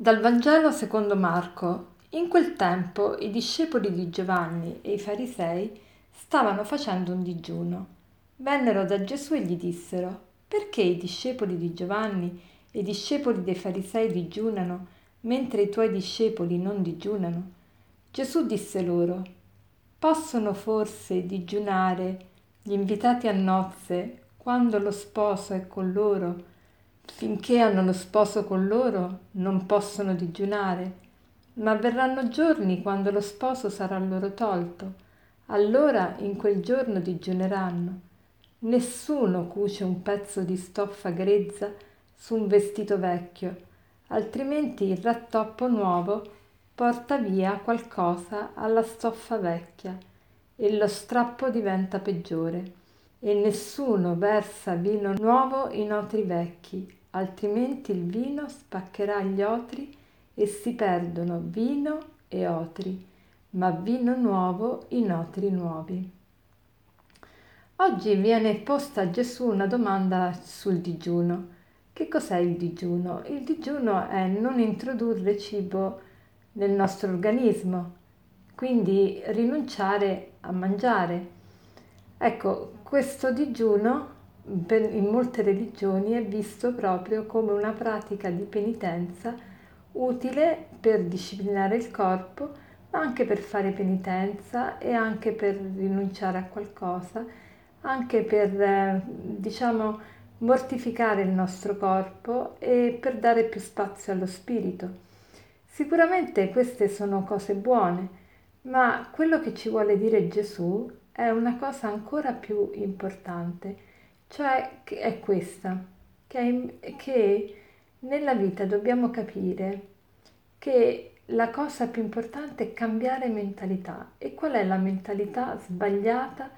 Dal Vangelo secondo Marco. In quel tempo i discepoli di Giovanni e i farisei stavano facendo un digiuno. Vennero da Gesù e gli dissero, perché i discepoli di Giovanni e i discepoli dei farisei digiunano, mentre i tuoi discepoli non digiunano? Gesù disse loro, possono forse digiunare gli invitati a nozze quando lo sposo è con loro? Finché hanno lo sposo con loro non possono digiunare, ma verranno giorni quando lo sposo sarà loro tolto. Allora in quel giorno digiuneranno. Nessuno cuce un pezzo di stoffa grezza su un vestito vecchio, altrimenti il rattoppo nuovo porta via qualcosa alla stoffa vecchia e lo strappo diventa peggiore. E nessuno versa vino nuovo in otri vecchi, altrimenti il vino spaccherà gli otri e si perdono vino e otri, ma vino nuovo in otri nuovi. Oggi viene posta a Gesù una domanda sul digiuno. Che cos'è il digiuno? Il digiuno è non introdurre cibo nel nostro organismo, quindi rinunciare a mangiare. Ecco, questo digiuno in molte religioni è visto proprio come una pratica di penitenza utile per disciplinare il corpo, ma anche per fare penitenza e anche per rinunciare a qualcosa, anche per, eh, diciamo, mortificare il nostro corpo e per dare più spazio allo spirito. Sicuramente queste sono cose buone, ma quello che ci vuole dire Gesù è una cosa ancora più importante cioè è questa, che, che nella vita dobbiamo capire che la cosa più importante è cambiare mentalità. E qual è la mentalità sbagliata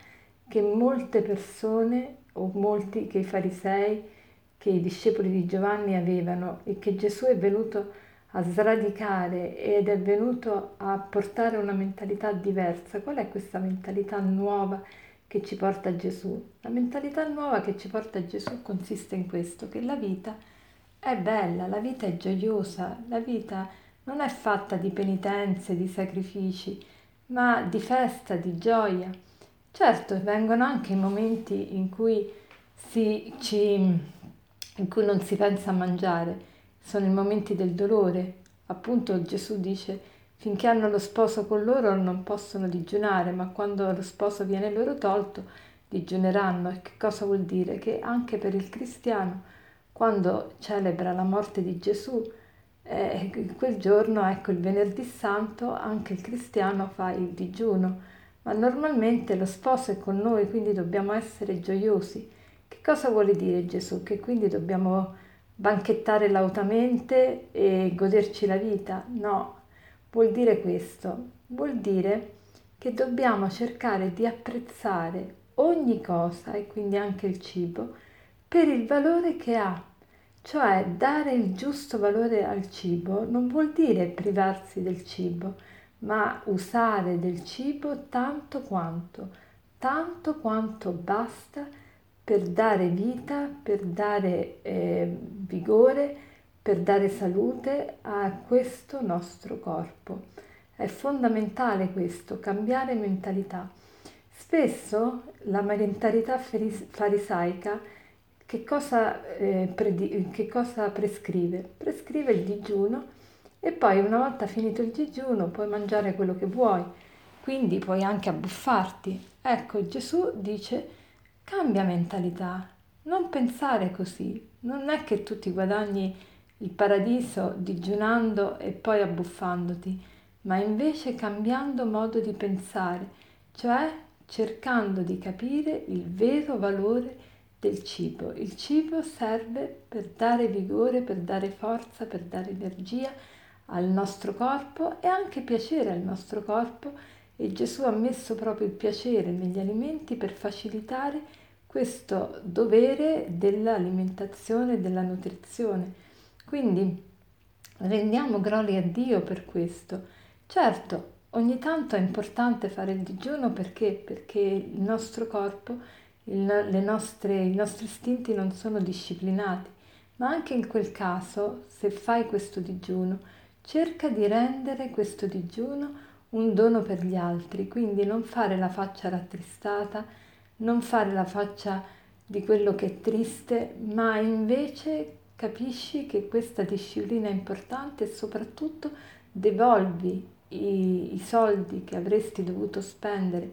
che molte persone o molti che i farisei, che i discepoli di Giovanni avevano e che Gesù è venuto a sradicare ed è venuto a portare una mentalità diversa? Qual è questa mentalità nuova? Che ci porta Gesù. La mentalità nuova che ci porta Gesù consiste in questo, che la vita è bella, la vita è gioiosa, la vita non è fatta di penitenze, di sacrifici, ma di festa, di gioia. Certo, vengono anche i momenti in cui, si, ci, in cui non si pensa a mangiare, sono i momenti del dolore. Appunto Gesù dice Finché hanno lo sposo con loro non possono digiunare, ma quando lo sposo viene loro tolto, digiuneranno. E che cosa vuol dire? Che anche per il cristiano, quando celebra la morte di Gesù, eh, quel giorno, ecco il venerdì santo, anche il cristiano fa il digiuno, ma normalmente lo sposo è con noi, quindi dobbiamo essere gioiosi. Che cosa vuole dire Gesù? Che quindi dobbiamo banchettare lautamente e goderci la vita? No, vuol dire questo? Vuol dire che dobbiamo cercare di apprezzare ogni cosa e quindi anche il cibo per il valore che ha. Cioè dare il giusto valore al cibo non vuol dire privarsi del cibo, ma usare del cibo tanto quanto, tanto quanto basta per dare vita, per dare eh, vigore, per dare salute a questo nostro corpo. È fondamentale questo, cambiare mentalità. Spesso la mentalità farisaica che cosa, eh, predi- che cosa prescrive? Prescrive il digiuno e poi una volta finito il digiuno puoi mangiare quello che vuoi, quindi puoi anche abbuffarti. Ecco, Gesù dice cambia mentalità, non pensare così, non è che tu ti guadagni il paradiso digiunando e poi abbuffandoti, ma invece cambiando modo di pensare, cioè cercando di capire il vero valore del cibo. Il cibo serve per dare vigore, per dare forza, per dare energia al nostro corpo e anche piacere al nostro corpo e Gesù ha messo proprio il piacere negli alimenti per facilitare questo dovere dell'alimentazione della nutrizione. Quindi rendiamo gloria a Dio per questo. Certo, ogni tanto è importante fare il digiuno perché? Perché il nostro corpo, il, nostre, i nostri istinti non sono disciplinati, ma anche in quel caso, se fai questo digiuno, cerca di rendere questo digiuno un dono per gli altri, quindi non fare la faccia rattristata, non fare la faccia di quello che è triste, ma invece capisci che questa disciplina è importante e soprattutto devolvi i, i soldi che avresti dovuto spendere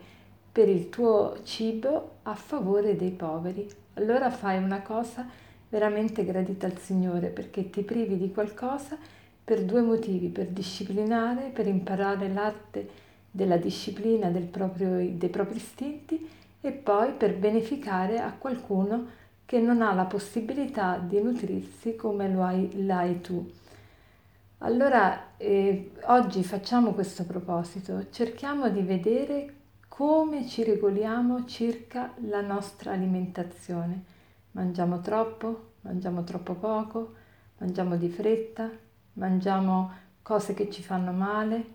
per il tuo cibo a favore dei poveri. Allora fai una cosa veramente gradita al Signore perché ti privi di qualcosa per due motivi, per disciplinare, per imparare l'arte della disciplina del proprio, dei propri istinti e poi per beneficare a qualcuno che non ha la possibilità di nutrirsi come lo hai, l'hai tu. Allora eh, oggi facciamo questo proposito, cerchiamo di vedere come ci regoliamo circa la nostra alimentazione. Mangiamo troppo, mangiamo troppo poco, mangiamo di fretta, mangiamo cose che ci fanno male,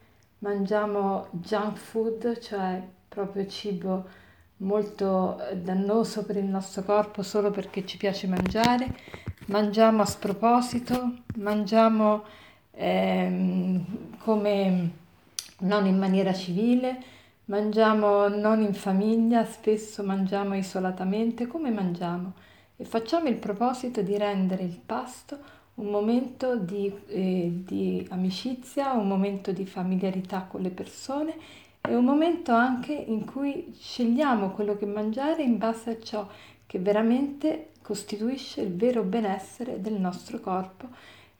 mangiamo junk food, cioè proprio cibo molto eh, dannoso per il nostro corpo solo perché ci piace mangiare, mangiamo a sproposito, mangiamo ehm, come non in maniera civile, mangiamo non in famiglia, spesso mangiamo isolatamente, come mangiamo? E facciamo il proposito di rendere il pasto un momento di, eh, di amicizia, un momento di familiarità con le persone è un momento anche in cui scegliamo quello che mangiare in base a ciò che veramente costituisce il vero benessere del nostro corpo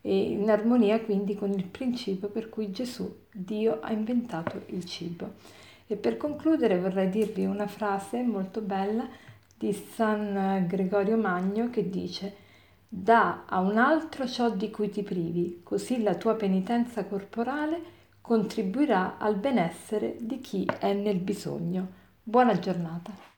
e in armonia quindi con il principio per cui Gesù, Dio, ha inventato il cibo. E per concludere vorrei dirvi una frase molto bella di San Gregorio Magno che dice Da a un altro ciò di cui ti privi, così la tua penitenza corporale contribuirà al benessere di chi è nel bisogno. Buona giornata.